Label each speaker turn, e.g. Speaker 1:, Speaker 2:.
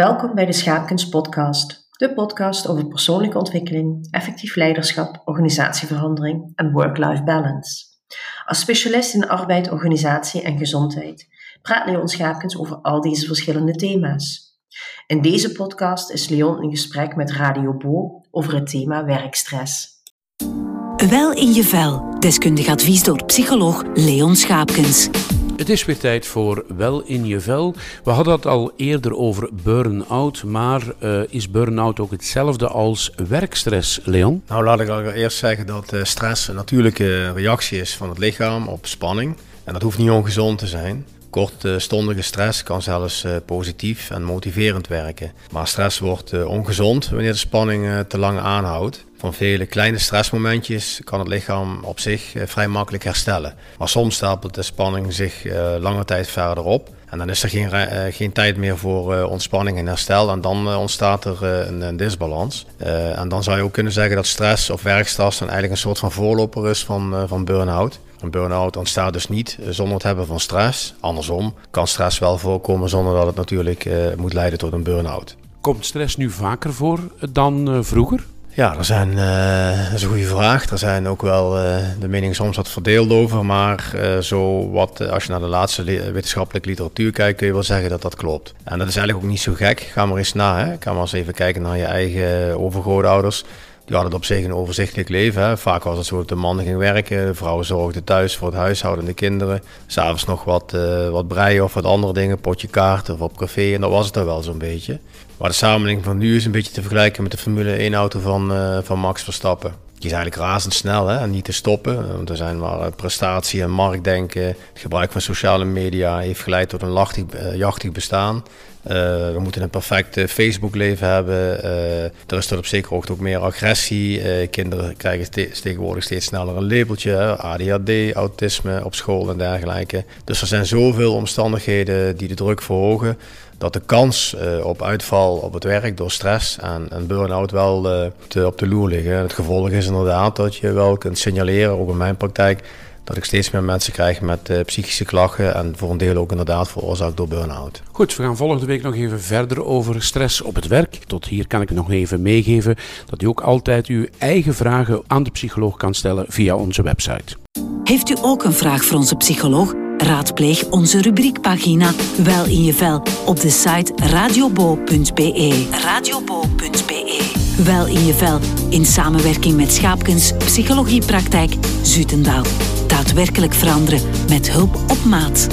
Speaker 1: Welkom bij de Schaapkens Podcast, de podcast over persoonlijke ontwikkeling, effectief leiderschap, organisatieverandering en work-life balance. Als specialist in arbeid, organisatie en gezondheid praat Leon Schaapkens over al deze verschillende thema's. In deze podcast is Leon in gesprek met Radio Bo over het thema werkstress.
Speaker 2: Wel in je vel. Deskundig advies door psycholoog Leon Schaapkens.
Speaker 3: Het is weer tijd voor Wel in je vel. We hadden het al eerder over burn-out, maar uh, is burn-out ook hetzelfde als werkstress, Leon?
Speaker 4: Nou, laat ik al eerst zeggen dat uh, stress een natuurlijke reactie is van het lichaam op spanning. En dat hoeft niet ongezond te zijn. Kortstondige stress kan zelfs uh, positief en motiverend werken. Maar stress wordt ongezond wanneer de spanning te lang aanhoudt. Van vele kleine stressmomentjes kan het lichaam op zich eh, vrij makkelijk herstellen. Maar soms stapelt de spanning zich eh, lange tijd verder op. En dan is er geen, eh, geen tijd meer voor ontspanning en herstel. En dan ontstaat er een, een, disbalans. en dan zou je ook kunnen zeggen dat stress of werkstress dan eigenlijk een soort van voorloper is van burn-out. Een burn-out ontstaat dus niet zonder het hebben van stress. Andersom kan stress wel voorkomen zonder dat het natuurlijk moet leiden tot een burn-out.
Speaker 3: Komt stress nu vaker voor dan vroeger?
Speaker 4: Ja, er zijn, uh, dat is een goede vraag. Er zijn ook wel uh, de meningen soms wat verdeeld over. Maar uh, zo wat, als je naar de laatste wetenschappelijke literatuur kijkt, kun je wel zeggen dat dat klopt. En dat is eigenlijk ook niet zo gek. Ga maar eens na. Hè. Ga maar eens even kijken naar je eigen overgrootouders. Die hadden op zich een overzichtelijk leven. Hè. Vaak was het zo dat de man ging werken, de vrouw zorgde thuis voor het huishouden en de kinderen. S'avonds nog wat, uh, wat breien of wat andere dingen, potje kaarten of op café. En dat was het dan wel zo'n beetje. Maar de samenleving van nu is een beetje te vergelijken met de Formule 1 auto van, uh, van Max Verstappen. Die is eigenlijk razendsnel hè, niet te stoppen. Want er zijn maar prestatie en marktdenken. Het gebruik van sociale media heeft geleid tot een lachtig, uh, jachtig bestaan. Uh, we moeten een perfect Facebook-leven hebben. Uh, er is tot op zekere hoogte ook meer agressie. Kinderen krijgen tegenwoordig steeds sneller een labeltje. ADHD, autisme op school en dergelijke. Dus er zijn zoveel omstandigheden die de druk verhogen dat de kans op uitval op het werk door stress en, burn-out wel op de loer liggen. Het gevolg is inderdaad dat je wel kunt signaleren, ook in mijn praktijk, dat ik steeds meer mensen krijg met uh, psychische klachten en voor een deel ook inderdaad veroorzaakt door burn-out.
Speaker 3: Goed, we gaan volgende week nog even verder over stress op het werk. Tot hier kan ik nog even meegeven dat u ook altijd uw eigen vragen aan de psycholoog kan stellen via onze website.
Speaker 2: Heeft u ook een vraag voor onze psycholoog? Raadpleeg onze rubriekpagina Wel in je vel op de site radiobo.be. Radiobo.be. Wel in je vel in samenwerking met Schaapkens Psychologiepraktijk Zutendaal daadwerkelijk veranderen met hulp op maat.